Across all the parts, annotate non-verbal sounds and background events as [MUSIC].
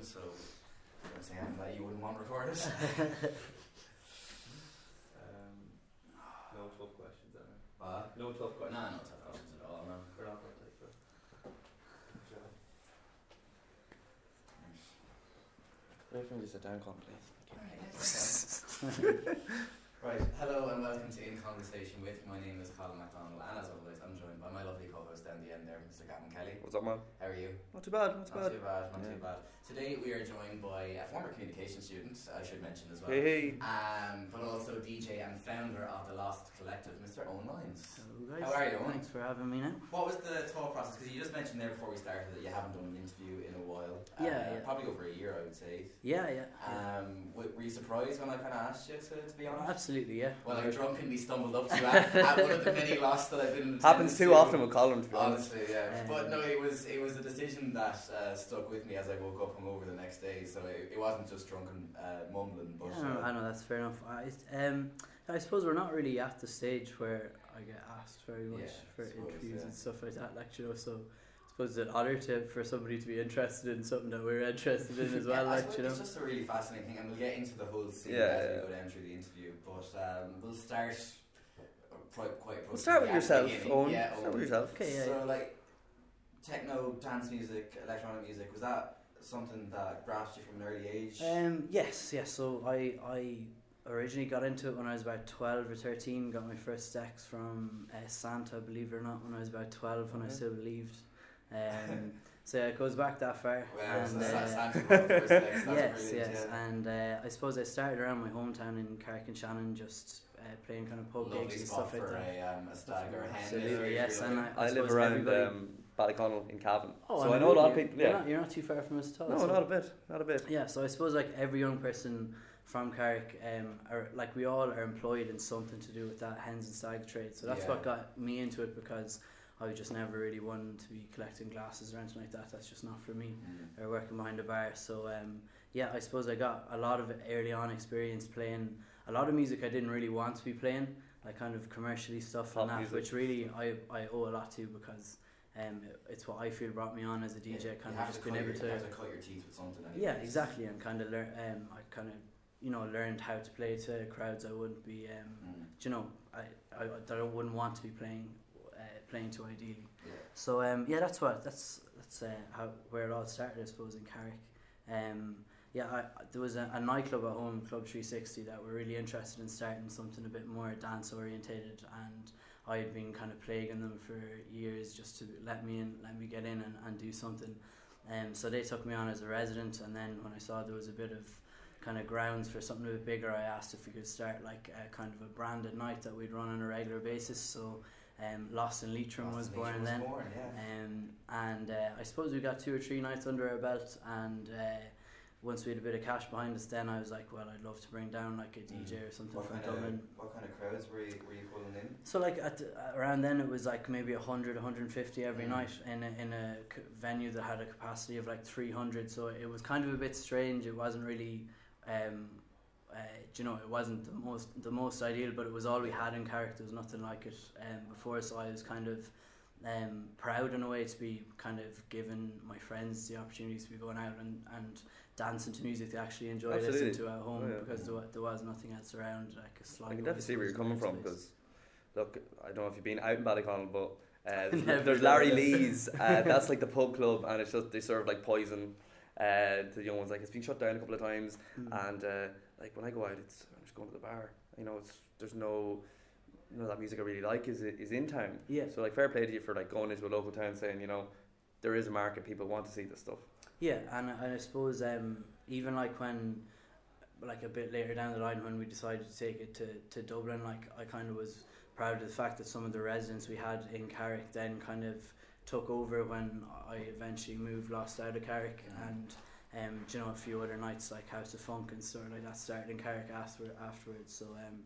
recording, so don't say anything that you wouldn't want recorded. [LAUGHS] Um, no tough questions, Anna. uh, No tough no, questions. no tough questions at all, no. We're not going to take that. Wait for me to sit down, Colin, please. [LAUGHS] Right, hello and welcome to In Conversation with. My name is Colin MacDonald, and as always, I'm joined by my lovely co-host down the end there, Mr. Gavin Kelly. What's up, man? How are you? Not too bad, not too Not bad. too bad, not too bad. Today we are joined by a former communication student, I should mention as well. Hey, hey. Um, but also DJ and founder of the Lost Collective, Mr. Owen Lyons. Hello guys. How are you, Owen? Thanks for having me now. What was the thought process? Because you just mentioned there before we started that you haven't done an interview in a while. Uh, Yeah, yeah. Probably over a year, I would say. Yeah, yeah. Um, were you surprised when I kind of asked you to, to be honest? absolutely, yeah. Well, I drunkenly stumbled up to you at, at one of the [LAUGHS] many losts that I've been. Happens too to. often with Colin, to be honest. Honestly, yeah. Um, but no, it was it was a decision that uh, stuck with me as I woke up hungover the next day. So it, it wasn't just drunken uh, mumbling, but Yeah, uh, I know that's fair enough. I, um, I suppose we're not really at the stage where I get asked very much Yeah, for suppose, interviews yeah. and stuff like that. Like you know, so I suppose it's an honour to for somebody to be interested in something that we're interested in as [LAUGHS] well. Yeah, like you know. It's just a really fascinating thing, and we'll get into the whole scene Yeah, as yeah. we go down through the interview. But um, we'll start uh, pri- quite. We'll start with appropriately at the yourself. Owen. Yeah, Start with yourself. Okay, yeah. So like, techno, dance music, electronic music was that something that grasped you from an early age? Um, yes, yes. So I, I originally got into it when I was about twelve or thirteen. Got my first decks from uh, Santa, believe it or not, when I was about twelve, when I still believed. [LAUGHS] Um, so yeah, it goes back that far. Well, and, uh, Santa [LAUGHS] first decks, that's yes, yes, yeah. and uh, I suppose I started around my hometown in Carrick-on-Shannon, just uh, playing kind of pub Lovely gigs and stuff like that. a, um, a stag or a hen. Absolutely, yes, and I, I, I live around um, Ballyconnell in Cavan. Oh, so I and know a lot of you're- people. You're Yeah. not, you're not too far from us at all. No, so- not a bit. Not a bit. Yeah, so I suppose like every young person from Carrick, um, are like we all are employed in something to do with that hens and stag trade. So that's Yeah. what got me into it because I just never really wanted to be collecting glasses or anything like that. That's just not for me. Mm. Or working behind a bar. So um, yeah, I suppose I got a lot of early on experience playing a lot of music I didn't really want to be playing, like kind of commercially stuff Pop and that, music. which really I, I owe a lot to because um, it- it's what I feel brought me on as a DJ. Yeah, kind of just being able your, to you have to cut your teeth with something. yeah, exactly, and kind of learn. Um, I kind of you know learned how to play to crowds I wouldn't be. Um, Mm. you know, I, I that I wouldn't want to be playing uh, playing to ideally. Yeah. So um, yeah, that's what that's that's uh, how where it all started, I suppose, in Carrick. Um, yeah, I, there was a, a nightclub at home, Club Three Sixty, that were really interested in starting something a bit more dance orientated, and I had been kind of plaguing them for years just to let me in, let me get in and, and do something. Um, so they took me on as a resident, and then when I saw there was a bit of kind of grounds for something a bit bigger, I asked if we could start like a kind of a branded night that we'd run on a regular basis. So um, Lost in Leitrim Lost was in born Leitrim then. Was born, yeah. Um, and uh, I suppose we got two or three nights under our belt, and uh, once we had a bit of cash behind us, then I was like, well, I'd love to bring down like a DJ or something what from kind of what kind of crowds were you, were you pulling in? So like at the, around then, it was like maybe 100, 150 every Mm. night in a, in a c- venue that had a capacity of like 300. So it was kind of a bit strange. It wasn't really, um, uh, you know, it wasn't the most the most ideal, but it was all we had in character. There was nothing like it um, before. So I was kind of um, proud in a way to be kind of giving my friends the opportunities to be going out and, and dancing to music they actually enjoy listening to at home Oh, yeah. because there, there was nothing else around like a slide. I can definitely see where you're coming from because, look, I don't know if you've been out in Ballyconnell, but [LAUGHS] uh, there's, there's Larry. Lee's. Uh, [LAUGHS] that's like the pub club, and it's just they serve like poison uh, to the young ones. Like it's been shut down a couple of times, Mm. and uh, like when I go out, it's I'm just going to the bar. You know, it's there's no. You know that music I really like is is in town. yeah. So like fair play to you for like going into a local town saying you know there is a market people want to see this stuff. Yeah, and, and I suppose um, even like when, like a bit later down the line when we decided to take it to, to Dublin, like I kind of was proud of the fact that some of the residents we had in Carrick then kind of took over when I eventually moved lost out of Carrick Mhm. and um, you know a few other nights like House of Funk and stuff like that started in Carrick after, afterwards. So um,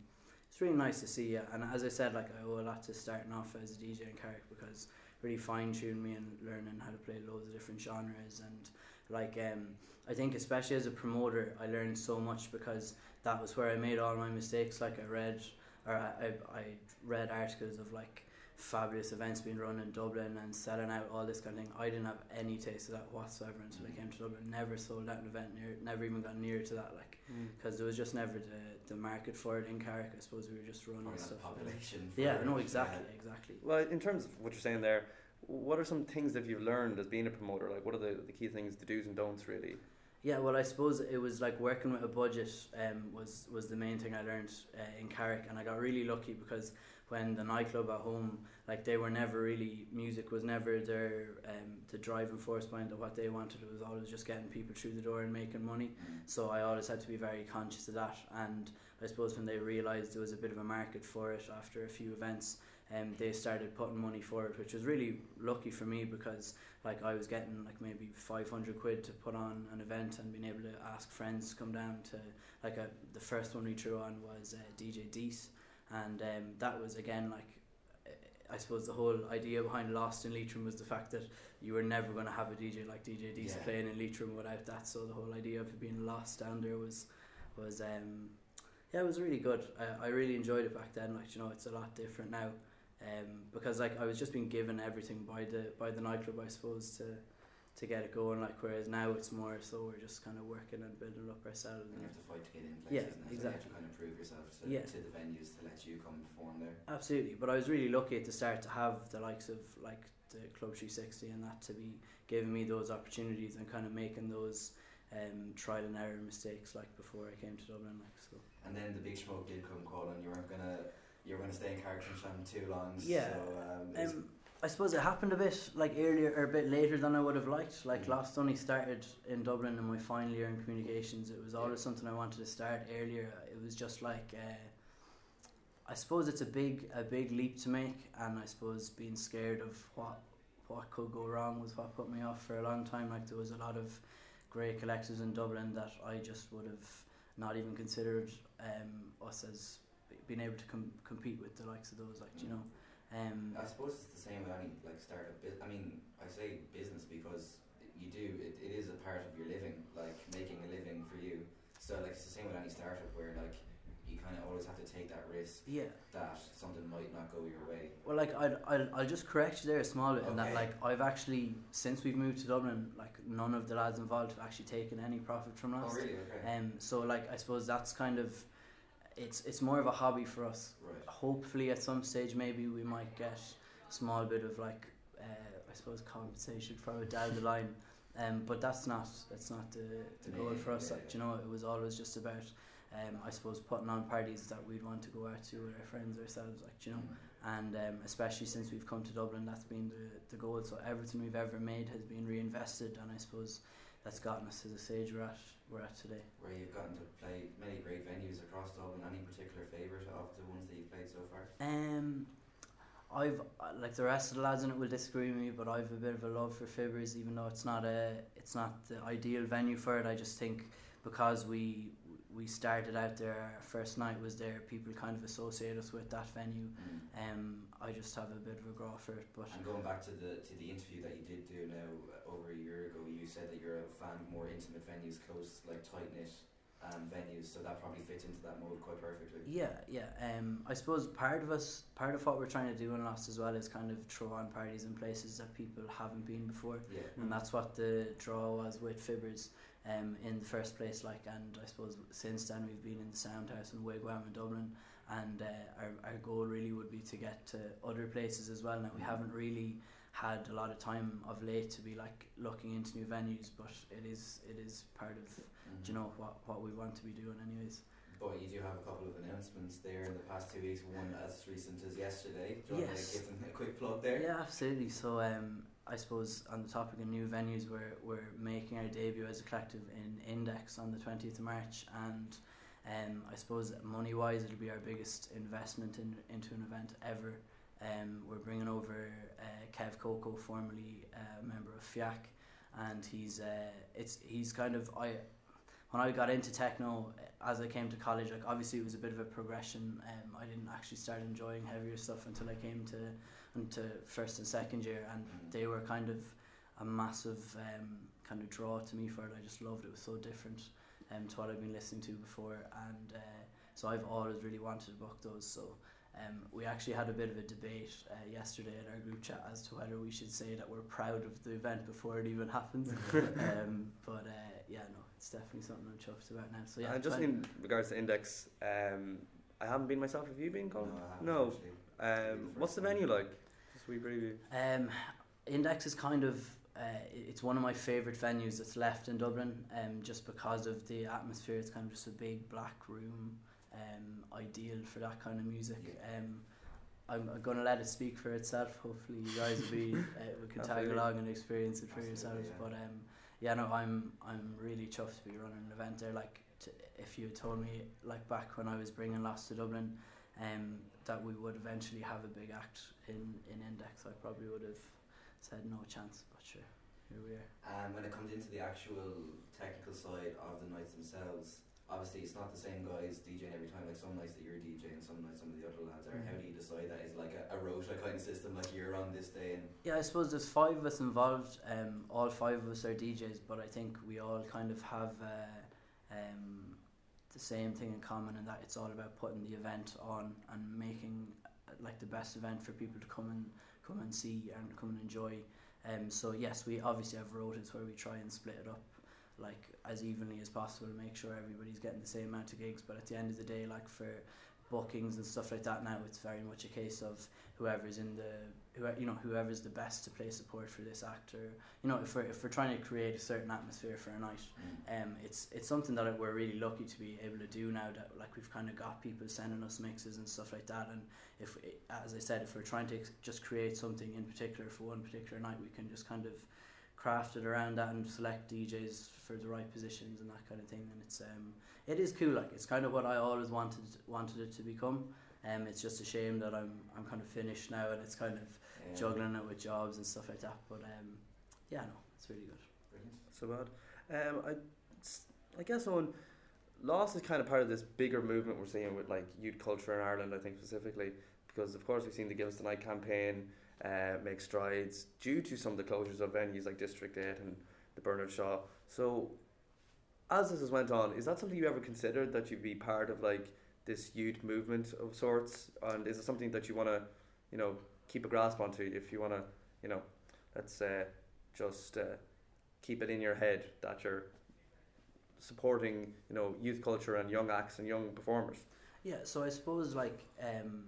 it's really nice to see. Yeah, and as I said, like I owe a lot to starting off as a DJ in Carrick because really fine tuned me and learning how to play loads of different genres and like um, I think especially as a promoter I learned so much because that was where I made all my mistakes like I read or I, I, I read articles of like fabulous events being run in Dublin and selling out all this kind of thing. I didn't have any taste of that whatsoever until I came to Dublin. Never sold out an event near, never even got near to that, like Mm. because there was just never the, the market for it in Carrick. I suppose we were just running Probably not stuff. population. Yeah, it, no, yeah. exactly, exactly. Well, in terms of what you're saying there, what are some things that you've learned as being a promoter? Like, what are the, the key things, the do's and don'ts, really? Yeah, well, I suppose it was like working with a budget um, was was the main thing I learned uh, in Carrick, and I got really lucky because when the nightclub at home, like they were never really music was never their um, the driving force behind. What they wanted It was always just getting people through the door and making money. Mm. So I always had to be very conscious of that. And I suppose when they realised there was a bit of a market for it after a few events, um, they started putting money for it, which was really lucky for me because like I was getting like maybe 500 quid to put on an event and being able to ask friends to come down to like a, the first one we threw on was uh, DJ Dees and um, that was again like uh, I suppose the whole idea behind Lost in Leitrim was the fact that you were never going to have a DJ like DJ Dees Yeah. playing in Leitrim without that. So the whole idea of it being lost down there was was um, yeah it was really good. I, I really enjoyed it back then. Like you know it's a lot different now um, because like I was just being given everything by the by the nightclub I suppose to to get it going like whereas now it's more so we're just kind of working and building up ourselves And you have to fight to get in places. Yeah, and You have to kind of prove yourself to, Yeah. to the venues to let you come perform there. absolutely but I was really lucky at the start to have the likes of like the Club 360 and that to be giving me those opportunities and kind of making those um, trial and error mistakes like before I came to Dublin like so And then the big smoke did come calling. You weren't gonna you were gonna stay in Carrick-on-Shannon too long. Yeah, So um, Um, I suppose it happened a bit like earlier or a bit later than I would have liked. Like Mm. Lost only started in Dublin in my final year in communications. It was Yeah. always something I wanted to start earlier. It was just like uh, I suppose it's a big a big leap to make, and I suppose being scared of what what could go wrong was what put me off for a long time. Like there was a lot of great collectives in Dublin that I just would have not even considered um, us as being able to com- compete with the likes of those. Like you know. Um, I suppose it's the same with any like startup. I mean, I say business because you do it, it is a part of your living, like making a living for you. So like it's the same with any startup where like you kind of always have to take that risk yeah. that something might not go your way. Well, like I'll, I'll, I'll just correct you there a small bit in that like I've actually since we've moved to Dublin, like none of the lads involved have actually taken any profit from us. Oh really? Okay. Um, so like I suppose that's kind of it's it's more of a hobby for us. right. Hopefully, at some stage, maybe we might get a small bit of like uh, I suppose compensation from it down the [LAUGHS] line. Um, but that's not that's not the, the goal for us. Yeah, Like, do you know, it was always just about um, I suppose putting on parties that we'd want to go out to with our friends ourselves. Like, you know and um, especially since we've come to Dublin, that's been the, the goal. So everything we've ever made has been reinvested, and I suppose that's gotten us to the stage we're at we're at today. Where you've gotten to play many great venues across Dublin. Any particular favourite of the ones that you've played so far? Um, I've like the rest of the lads in it will disagree with me, but I've a bit of a love for Fibbers, even though it's not a it's not the ideal venue for it. I just think because we we started out there, our first night was there, people kind of associate us with that venue. Um, I just have a bit of a graw for it, but And going back to the to the interview that you did do now uh, over a year ago, you said that you're a fan of more intimate venues, close, like tight knit um, venues. So that probably fits into that mode quite perfectly. Yeah, yeah. Um, I suppose part of us, part of what we're trying to do in Lost as well is kind of throw on parties in places that people haven't been before, Yeah. and that's what the draw was with Fibbers. Um, in the first place, like, and I suppose since then we've been in the Soundhouse and Wigwam in Dublin, and uh, our our goal really would be to get to other places as well. Now we haven't really had a lot of time of late to be like looking into new venues, but it is it is part of. Do you know what what we want to be doing anyways. But you do have a couple of announcements there in the past two weeks. One as recent as yesterday. Do you want Yes. to give them a quick plug there? Yeah, absolutely. So um, I suppose on the topic of new venues, we're we're making our debut as a collective in Index on the twentieth of March, and um, I suppose money wise, it'll be our biggest investment in into an event ever. Um, we're bringing over uh, Kev Koko, formerly a member of FJAAK, and he's uh, it's he's kind of I when I got into techno as I came to college, like obviously it was a bit of a progression. Um, I didn't actually start enjoying heavier stuff until I came to into first and second year, and Mhm. they were kind of a massive um, kind of draw to me for it. I just loved it. It was so different um, to what I've been listening to before, and uh, so I've always really wanted to book those. So Um, we actually had a bit of a debate uh, yesterday in our group chat as to whether we should say that we're proud of the event before it even happens. [LAUGHS] um, but uh, yeah, no, it's definitely something I'm chuffed about now. So yeah, and just twen- in regards to Index, um, I haven't been myself. Have you been, Colin? I haven't No. Um, the what's the venue one. like? Just a wee preview. Um, Index is kind of uh, it's one of my favourite venues that's left in Dublin. Um, just because of the atmosphere, it's kind of just a big black room. Um, ideal for that kind of music. Yeah. Um, I'm, I'm gonna let it speak for itself. Hopefully, you guys will be [LAUGHS] uh, we can tag along and experience it for Absolutely, yourselves. yeah. But um, yeah, no, I'm I'm really chuffed to be running an event there. Like, t- if you had told me like back when I was bringing last to Dublin, um, that we would eventually have a big act in in Index, I probably would have said no chance. But sure, here we are. Um, when it comes into the actual technical side of the nights themselves, obviously it's not the same guys DJing every time. Like some nights that you're DJing, some nights some of the other lads are. How do you decide that? Is like a, a rota kind of system, like you're on this day and Yeah, I suppose there's five of us involved. Um, all five of us are DJs, but I think we all kind of have uh, um, the same thing in common and that it's all about putting the event on and making like the best event for people to come and come and see and come and enjoy. Um, so yes, we obviously have rotas where we try and split it up like as evenly as possible to make sure everybody's getting the same amount of gigs. But at the end of the day, like for bookings and stuff like that now it's very much a case of whoever's in the who you know whoever's the best to play support for this actor. You know if we're, if we're trying to create a certain atmosphere for a night um, it's it's something that we're really lucky to be able to do now that like we've kind of got people sending us mixes and stuff like that. And if as I said if we're trying to just create something in particular for one particular night we can just kind of craft it around that and select DJs for the right positions and that kind of thing and it's um it is cool like it's kind of what I always wanted wanted it to become um it's just a shame that I'm I'm kind of finished now and it's kind of yeah. juggling it with jobs and stuff like that but um yeah no it's really good Brilliant. So bad. Um, I, s- I guess on loss is kind of part of this bigger movement we're seeing with like youth culture in Ireland. I think specifically because of course we've seen the Give Us the Night campaign uh, make strides due to some of the closures of venues like District Eight and the Bernard Shaw. So as this has went on, is that something you ever considered that you'd be part of like this youth movement of sorts? And is it something that you want to, you know, keep a grasp onto if you want to, you know, let's uh, just uh, keep it in your head that you're supporting, you know, youth culture and young acts and young performers. Yeah, so I suppose like um,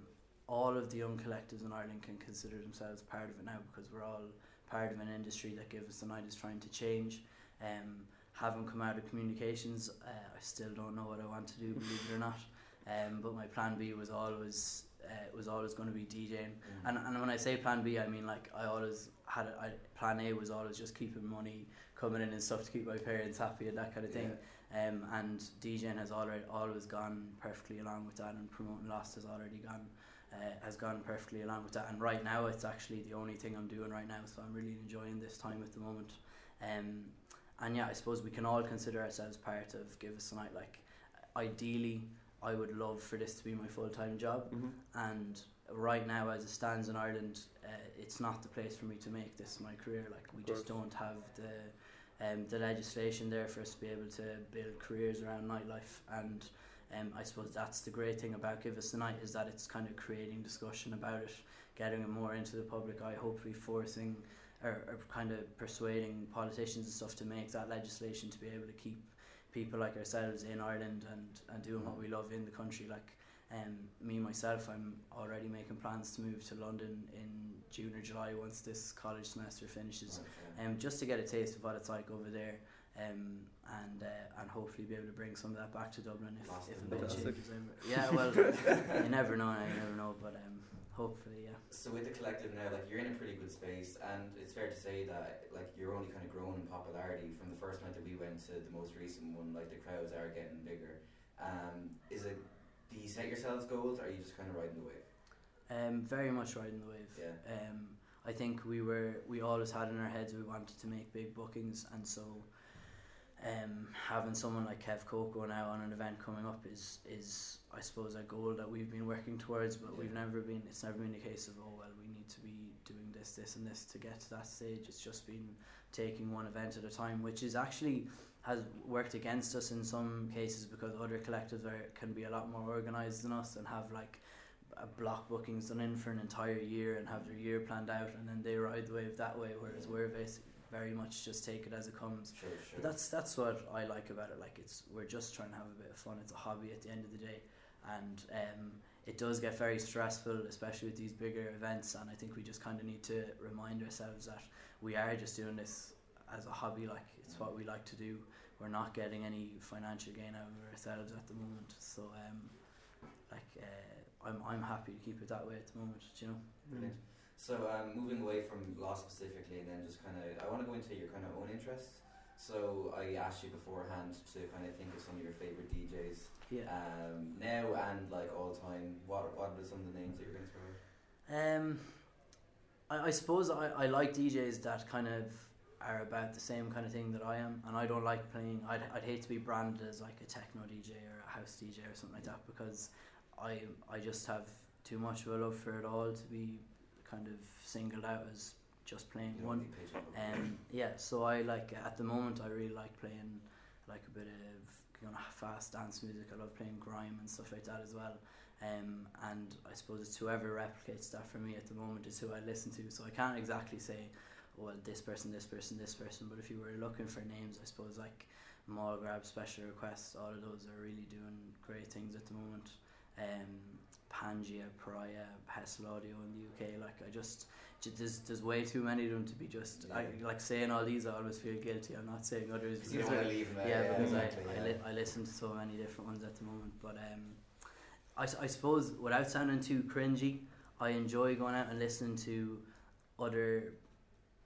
all of the young collectives in Ireland can consider themselves part of it now because we're all part of an industry that Give Us the Night is trying to change. Um, having come out of communications, uh, I still don't know what I want to do, believe it or not. Um, but my plan B was always uh, was always going to be DJing. Mm. And, and when I say plan B, I mean like I always had a, I, plan A was always just keeping money coming in and stuff to keep my parents happy and that kind of thing. Um, and DJing has already always gone perfectly along with that, and promoting Lost has already gone uh, has gone perfectly along with that. And right now, it's actually the only thing I'm doing right now, so I'm really enjoying this time at the moment. Um, and yeah, I suppose we can all consider ourselves part of Give Us a Night. Like, ideally, I would love for this to be my full time job, Mm-hmm. and right now as it stands in Ireland uh, it's not the place for me to make this my career like we just don't have the um, the legislation there for us to be able to build careers around nightlife and um, I suppose that's the great thing about Give Us the Night is that it's kind of creating discussion about it getting it more into the public eye hopefully forcing or, or kind of persuading politicians and stuff to make that legislation to be able to keep people like ourselves in Ireland and, and doing what we love in the country. Like um, me myself, I'm already making plans to move to London in June or July once this college semester finishes, Okay. um, just to get a taste of what it's like over there, um, and uh, and hopefully be able to bring some of that back to Dublin if, Lost if a bit Fantastic. changes. [LAUGHS] Yeah, well, you never know. You never know, but um, hopefully, yeah. So with the collective now, like you're in a pretty good space, and it's fair to say that like you're only kind of growing in popularity from the first night that we went to the most recent one. Like the crowds are getting bigger. Um, is it? Do you set yourselves goals, or are you just kind of riding the wave? Um, very much riding the wave. Yeah. Um, I think we were we always had in our heads we wanted to make big bookings, and so um, having someone like Kev Koko now on an event coming up is is I suppose a goal that we've been working towards, but we've never been. It's never been a case of oh well we need to be doing this, this, and this to get to that stage. It's just been taking one event at a time, which is actually has worked against us in some cases because other collectives are, can be a lot more organized than us and have like a block bookings done in for an entire year and have their year planned out, and then they ride the wave that way. Whereas we're basi- very much just take it as it comes. Sure, sure. But that's that's what I like about it. Like it's we're just trying to have a bit of fun. It's a hobby at the end of the day, and um, it does get very stressful, especially with these bigger events. And I think we just kind of need to remind ourselves that we are just doing this as a hobby. Like it's what we like to do. We're not getting any financial gain out of ourselves at the moment. So um, like uh, I'm I'm happy to keep it that way at the moment. do You know. Brilliant. So um, moving away from law specifically, and then just kind of, I want to go into your kind of own interests. So I asked you beforehand to kind of think of some of your favorite DJs Yeah. um, now and like all time. What what are some of the names that you're going to throw? out? Um, I, I suppose I, I like DJs that kind of are about the same kind of thing that I am, and I don't like playing. I'd, I'd hate to be branded as like a techno DJ or a house DJ or something like that because I I just have too much of a love for it all to be kind of singled out as just playing You one. Um, yeah, so I like at the moment I really like playing like a bit of you know fast dance music. I love playing grime and stuff like that as well. Um, and I suppose it's whoever replicates that for me at the moment is who I listen to. So I can't exactly say, oh, well, this person, this person, this person. But if you were looking for names, I suppose like Mall Grab, Special Requests, all of those are really doing great things at the moment. Um, Pangaea, Pariah, Audio in the UK. Like I just, j- there's there's way too many of them to be just. I, like saying all these, I always feel guilty. I'm not saying others. Because you don't want they're- to leave them out. yeah, because exactly, I, yeah. I, li- I listen to so many different ones at the moment. But um, I, I suppose without sounding too cringy, I enjoy going out and listening to other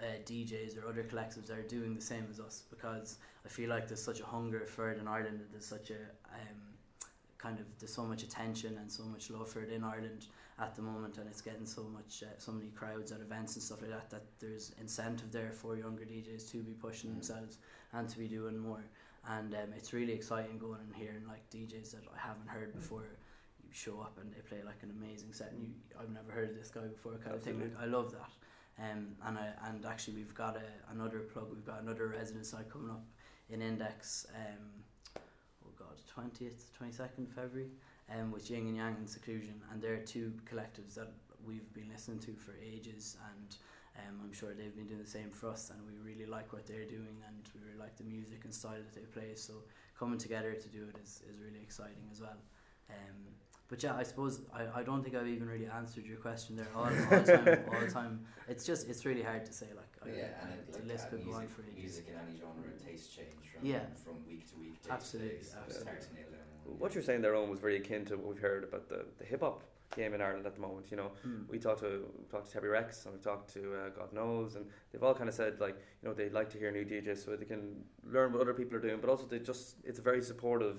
uh, DJs or other collectives that are doing the same as us because I feel like there's such a hunger for it in Ireland. that There's such a um, kind of there's so much attention and so much love for it in Ireland at the moment, and it's getting so much uh, so many crowds at events and stuff like that. That there's incentive there for younger DJs to be pushing Mm. themselves and to be doing more. And um, it's really exciting going and hearing like DJs that I haven't heard before. You show up and they play like an amazing set, and you I've never heard of this guy before, kind of thing. Like, I love that. Um, and I and actually we've got a, another plug. We've got another residence night coming up in Index. Um, God, twentieth, twenty second February. Um, with Yin and Yang and Seclusion, and they're two collectives that we've been listening to for ages, and um, I'm sure they've been doing the same for us, and we really like what they're doing, and we really like the music and style that they play. So coming together to do it is, is really exciting as well. Um, but yeah, I suppose I, I don't think I've even really answered your question there all, all the [LAUGHS] time. all the time. It's just it's really hard to say. Like I, yeah, and I, it, the like, list could go on music, for ages. music in any genre, tastes change from Yeah. from week to week, day Absolutely, to day. So it's absolutely. hard to nail down. What you're saying there, Owen, was very akin to what we've heard about the, the hip hop game in Ireland at the moment. You know, Mm. we talked to we talked to Tebi Rex and we talked to uh, God knows, and they've all kind of said like you know they'd like to hear new DJs so they can learn what other people are doing, but also they just it's a very supportive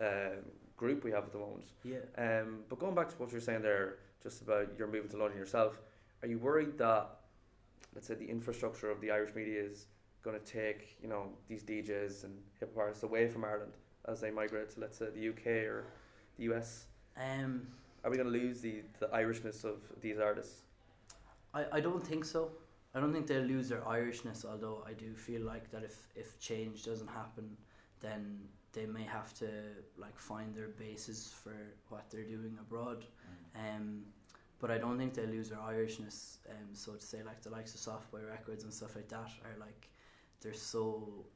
uh, group we have at the moment. yeah. Um, but going back to what you're saying there, just about you're moving to London yourself, are you worried that, let's say, the infrastructure of the Irish media is going to take, you know, these DJs and hip hop artists away from Ireland as they migrate to, let's say, the UK or the US? Um, Are we going to lose the, the Irishness of these artists? I, I don't think so. I don't think they'll lose their Irishness, although I do feel like that if, if change doesn't happen, then they may have to like find their basis for what they're doing abroad. Mm. Um, but I don't think they lose their Irishness. Um, so to say, like the likes of Soft Boy Records and stuff like that are like they're so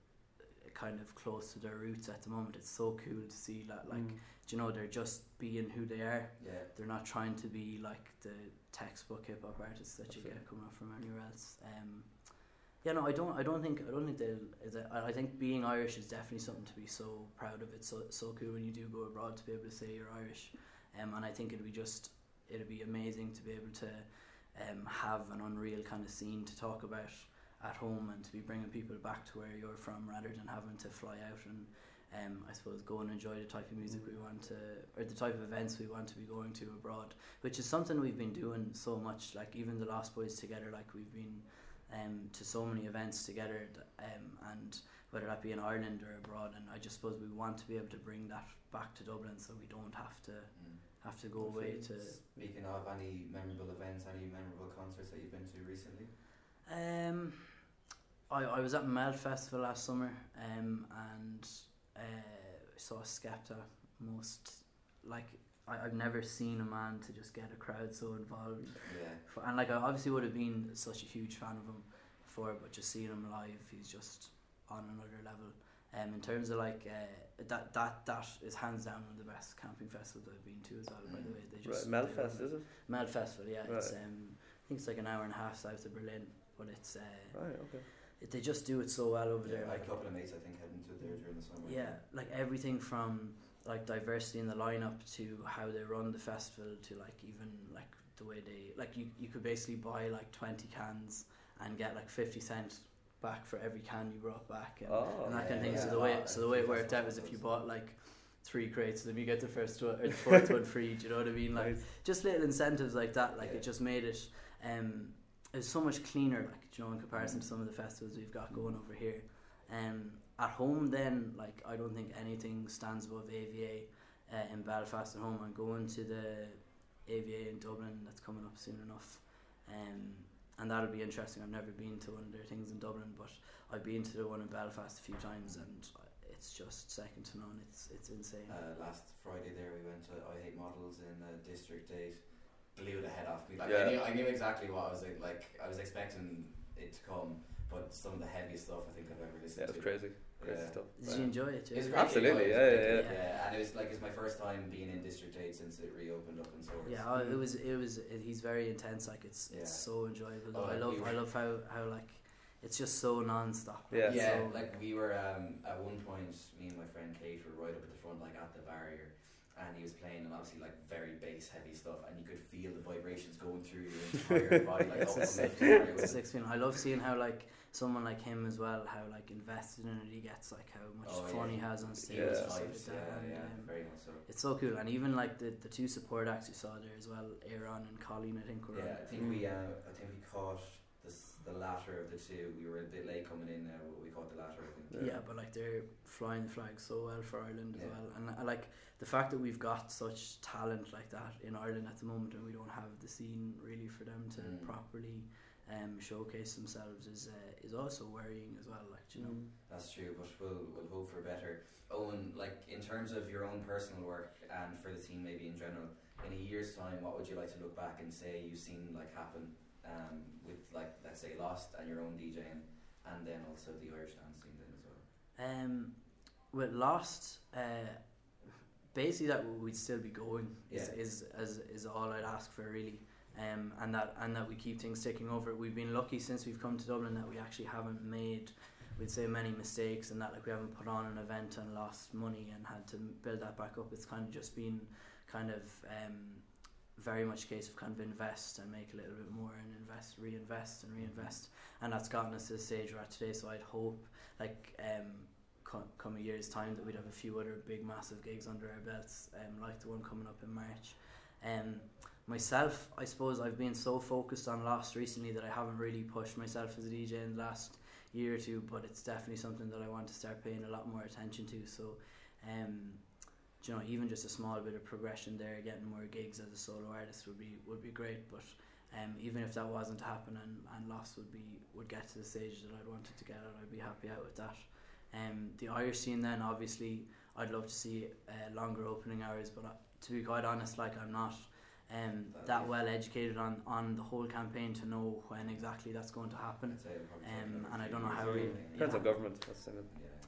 uh, kind of close to their roots at the moment. It's so cool to see that, like, do you know, they're just being who they are. Yeah. They're not trying to be like the textbook hip hop artists that you get coming up from anywhere else. Um, yeah, no, I don't. I don't think. I don't think they'll. I I think being Irish is definitely something to be so proud of. It's so so cool when you do go abroad to be able to say you're Irish, um, and I think it'd be just it'd be amazing to be able to um, have an unreal kind of scene to talk about at home and to be bringing people back to where you're from rather than having to fly out and um, I suppose go and enjoy the type of music we want to or the type of events we want to be going to abroad which is something we've been doing so much like even the Lost Boys together like we've been um, to so many events together um, and whether that be in Ireland or abroad and I just suppose we want to be able to bring that back to Dublin so we don't have to Mm. have to go away to Speaking of any memorable events, any memorable concerts that you've been to recently? Um, I, I was at Melt Festival last summer um, and uh, saw Skepta most like I, I've never seen a man to just get a crowd so involved. Yeah. For, and like I obviously would have been such a huge fan of him before, but just seeing him live, he's just on another level. Um, in terms of like uh, that that that is hands down one of the best camping festivals I've been to as well. By the way, they just Right, they Melfest, is it? it. Mel Festival, yeah. It's um, I think it's like an hour and a half south of Berlin, but it's uh, Right, okay. it, they just do it so well over Yeah, there. Like- a couple of mates I think heading to there during the summer. yeah, like everything from like diversity in the lineup to how they run the festival to like even like the way they like you you could basically buy like twenty cans and get like fifty cent back for every can you brought back and, Oh, and that kind of yeah, thing. So the way so the way it worked out was if you bought like three crates of them, you get the first one or the fourth one free. Do you know what I mean? Like Nice. just little incentives like that. Like Yeah. it just made it. Um, it was so much cleaner. Like you know, in comparison to some of the festivals we've got going over here. Um, at home, then like I don't think anything stands above AVA uh, in Belfast at home. I'm going to the AVA in Dublin. That's coming up soon enough. Um, and that'll be interesting. I've never been to one of their things in Dublin, but I've been to the one in Belfast a few times, and it's just second to none. It's it's insane. Uh, last Friday there we went to I Hate Models in uh, District 8. Blew the head off me. Like Yeah. I, knew, I knew exactly what I was like, like. I was expecting it to come, but some of the heaviest stuff I think I've ever listened Yeah, it's to. crazy. Crazy Yeah. stuff. Did you enjoy it? It was a Yeah. great Absolutely, gig, yeah. It was yeah, yeah. and it was like it's my first time being in District 8 since it reopened up in Swords. Yeah, oh, it was it was it, he's very intense. Like it's Yeah. it's so enjoyable. Oh, I love we were- I love how how like it's just so non-stop. Yeah. Yeah, So- like we were um, at one point, me and my friend Kate were right up at the front, like at the barrier, and he was playing, and obviously like very bass heavy stuff, and you could feel the vibrations going through your entire [LAUGHS] body, like It's up a and sick, down. It it's was- sick feeling. I love seeing how like someone like him as well, how like invested in it he gets, like how much Oh, fun yeah. he has on stage. Yeah. and Those stuff like that. yeah, And, yeah, um, very much so. it's so cool, and even like the, the two support acts you saw there as well, Aaron and Colleen, I think were. Yeah, I think on. we, uh, I think we caught the the latter of the two. We were a bit late coming in there, but we caught the latter. I think. Yeah, but like they're flying the flag so well for Ireland as Yeah. well, and I like the fact that we've got such talent like that in Ireland at the moment, and we don't have the scene really for them to Mm. properly um, showcase themselves is uh, is also worrying as well. Like you know, That's true, but we'll we'll hope for better. Owen, like in terms of your own personal work and for the team, maybe in general, in a year's time, what would you like to look back and say you've seen like happen um, with like let's say Lost and your own DJing, and then also the Irish dance scene then as well. um, with Lost, uh, basically that we'd still be going is, Yeah. is is is all I'd ask for really. Um, and that and that we keep things ticking over. We've been lucky since we've come to Dublin that we actually haven't made, we'd say, many mistakes, and that like we haven't put on an event and lost money and had to build that back up. It's kind of just been kind of um, very much a case of kind of invest and make a little bit more and invest, reinvest and reinvest, and that's gotten us to the stage we're at today. So I'd hope like um, come a year's time that we'd have a few other big massive gigs under our belts, um, like the one coming up in March. Um, myself, I suppose I've been so focused on Lost recently that I haven't really pushed myself as a DJ in the last year or two, but it's definitely something that I want to start paying a lot more attention to. So, um, you know, even just a small bit of progression there, getting more gigs as a solo artist would be would be great. But um, even if that wasn't to happen and, and Lost would be would get to the stage that I'd wanted to get at, I'd be happy out with that. Um, the Irish scene then obviously I'd love to see uh, longer opening hours, but uh, to be quite honest, like I'm not um, That'd that be- well educated on, on the whole campaign to know when exactly that's going to happen. I'd say it'll probably Um, take another and I few don't know years how or we- something. Depends Yeah. on government. That's the thing.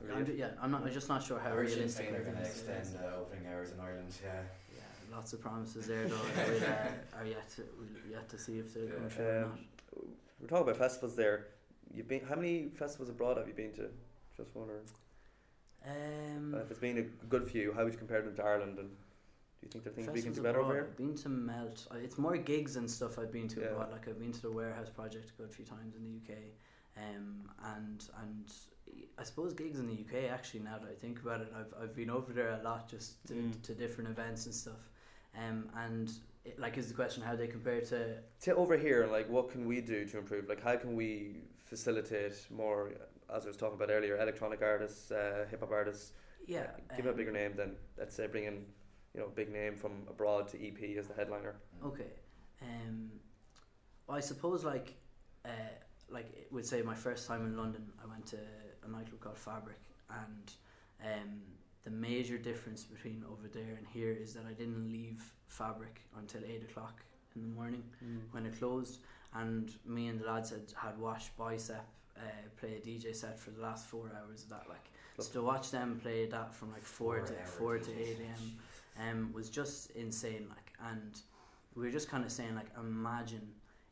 Yeah. I'm, yeah, I'm not. I'm just not sure how Irish Sinn realistic. Féin I are going to extend is. uh, opening hours in Ireland. Yeah. Yeah, lots of promises there though. we'll, uh, are yet to we'll yet to see if they're going to or Um, not. We're talking about festivals there. You've been. How many festivals abroad have you been to? Just one, or Um, uh, if it's been a good few, how would you compare them to Ireland? And do you think there are things we can do better over here? I've been to Melt. It's more gigs and stuff I've been to Yeah. abroad. Like I've been to the Warehouse Project a good few times in the UK, um, and and I suppose gigs in the UK actually. Now that I think about it, I've I've been over there a lot just to, Mm. to different events and stuff. Um, and it, like is the question how they compare to To over here, like, what can we do to improve? Like, how can we facilitate more? As I was talking about earlier, electronic artists, uh, hip hop artists. yeah give it a um, bigger name than let's say bring in, you know, big name from abroad to EP as the headliner. Okay. Um, I suppose like, uh, like it would say my first time in London, I went to a nightclub called Fabric, and um, the major difference between over there and here is that I didn't leave fabric until eight o'clock in the morning Mm. when it closed, and me and the lads had had watched Bicep uh, play a DJ set for the last four hours of that. Like, so to watch them play that from like four, to Four-hour four to eight a.m. um, was just insane. Like, and we were just kind of saying, like, imagine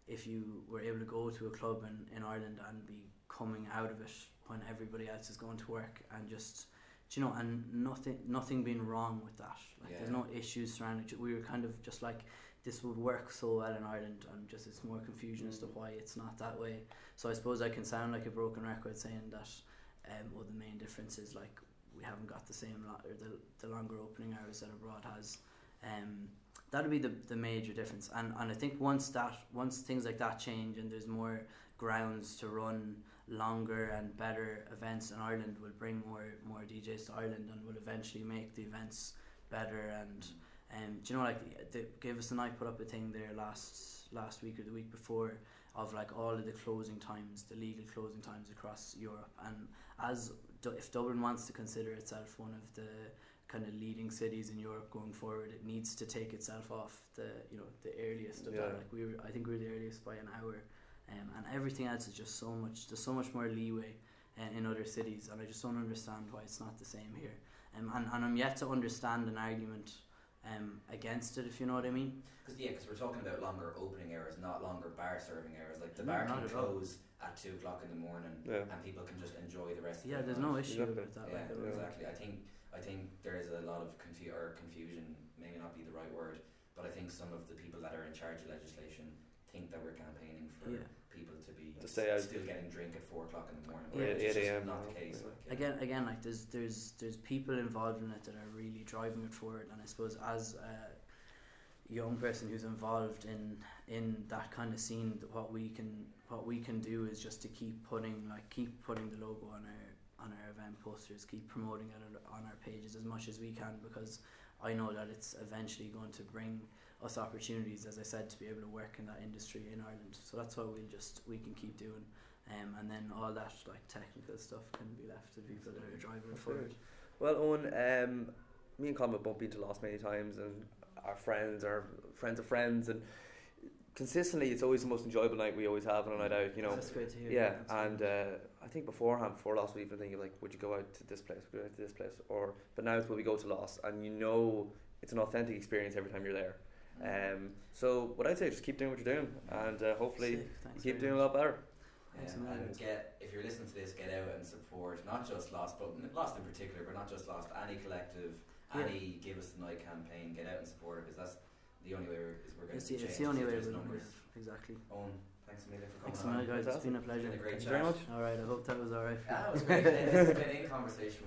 if you were able to go to a club in, in Ireland and be coming out of it when everybody else is going to work and just, you know, and nothing, nothing being wrong with that. Like, there's no issues surrounding it. We were kind of just like, this would work so well in Ireland, and just it's more confusion as to why it's not that way. So I suppose I can sound like a broken record saying that, um, well, the main difference is like we haven't got the same lo- or the the longer opening hours that abroad has. Um, that'll be the the major difference, and and I think once that once things like that change and there's more grounds to run longer and better events in Ireland will bring more more DJs to Ireland and will eventually make the events better and um, do you know like they gave us a night put up a thing there last last week or the week before of like all of the closing times the legal closing times across Europe and as if Dublin wants to consider itself one of the kind of leading cities in Europe going forward it needs to take itself off the you know the earliest of Yeah. that like we were I think we were the earliest by an hour. Um, and everything else is just so much there's so much more leeway uh, in other cities and I just don't understand why it's not the same here. Um, and, and I'm yet to understand an argument um, against it if you know what I mean Because yeah, because we're talking about longer opening hours, not longer bar serving hours. Like the No, bar can at all. close at two o'clock in the morning, Yeah. and people can just enjoy the rest. yeah of the there's no issue Exactly. with that Yeah, like, Yeah. exactly. I think I think there is a lot of confu- or confusion. Maybe not be the right word, but I think some of the people that are in charge of legislation think that we're campaigning for yeah people to be To stay out. still getting drink at four o'clock in the morning. Yeah. whereas it's 8 just a.m. Not the case. yeah. Like, yeah. again again like there's there's there's people involved in it that are really driving it forward and I suppose as a young person who's involved in in that kind of scene what we can what we can do is just to keep putting like keep putting the logo on our on our event posters keep promoting it on our pages as much as we can because I know that it's eventually going to bring us opportunities as I said to be able to work in that industry in Ireland so that's what we'll just we can keep doing um, and then all that like technical stuff can be left to people that are driving forward. Well, Owen, um, me and Colin have both been to Lost many times, and our friends, our friends of friends, and consistently, it's always the most enjoyable night we always have on a night out. You know, that's great to hear. yeah, and uh, I think beforehand, before Lost, we even thinking like, would you go out to this place? Would you go out to this place? Or but now it's when we go to Lost, and you know it's an authentic experience every time you're there. Um, so what I'd say, is just keep doing what you're doing, and uh, hopefully you keep very doing a lot better. Thanks a Yeah, million. and get if you're listening to this, get out and support not just Lost, but Lost in particular, but not just Lost. Any collective, Yeah. any Give Us the Night campaign, get out and support it because that's the only way we're, is we're going It's to the, change. it's the only is way there's we're numbers. live. Exactly. Owen, thanks a million for coming Thanks a on. million, guys. It's Fantastic. been a pleasure. Been a great Thank you very chat. much. All right. I hope that was all right. for Yeah, you. it was great. this has been [LAUGHS] in conversation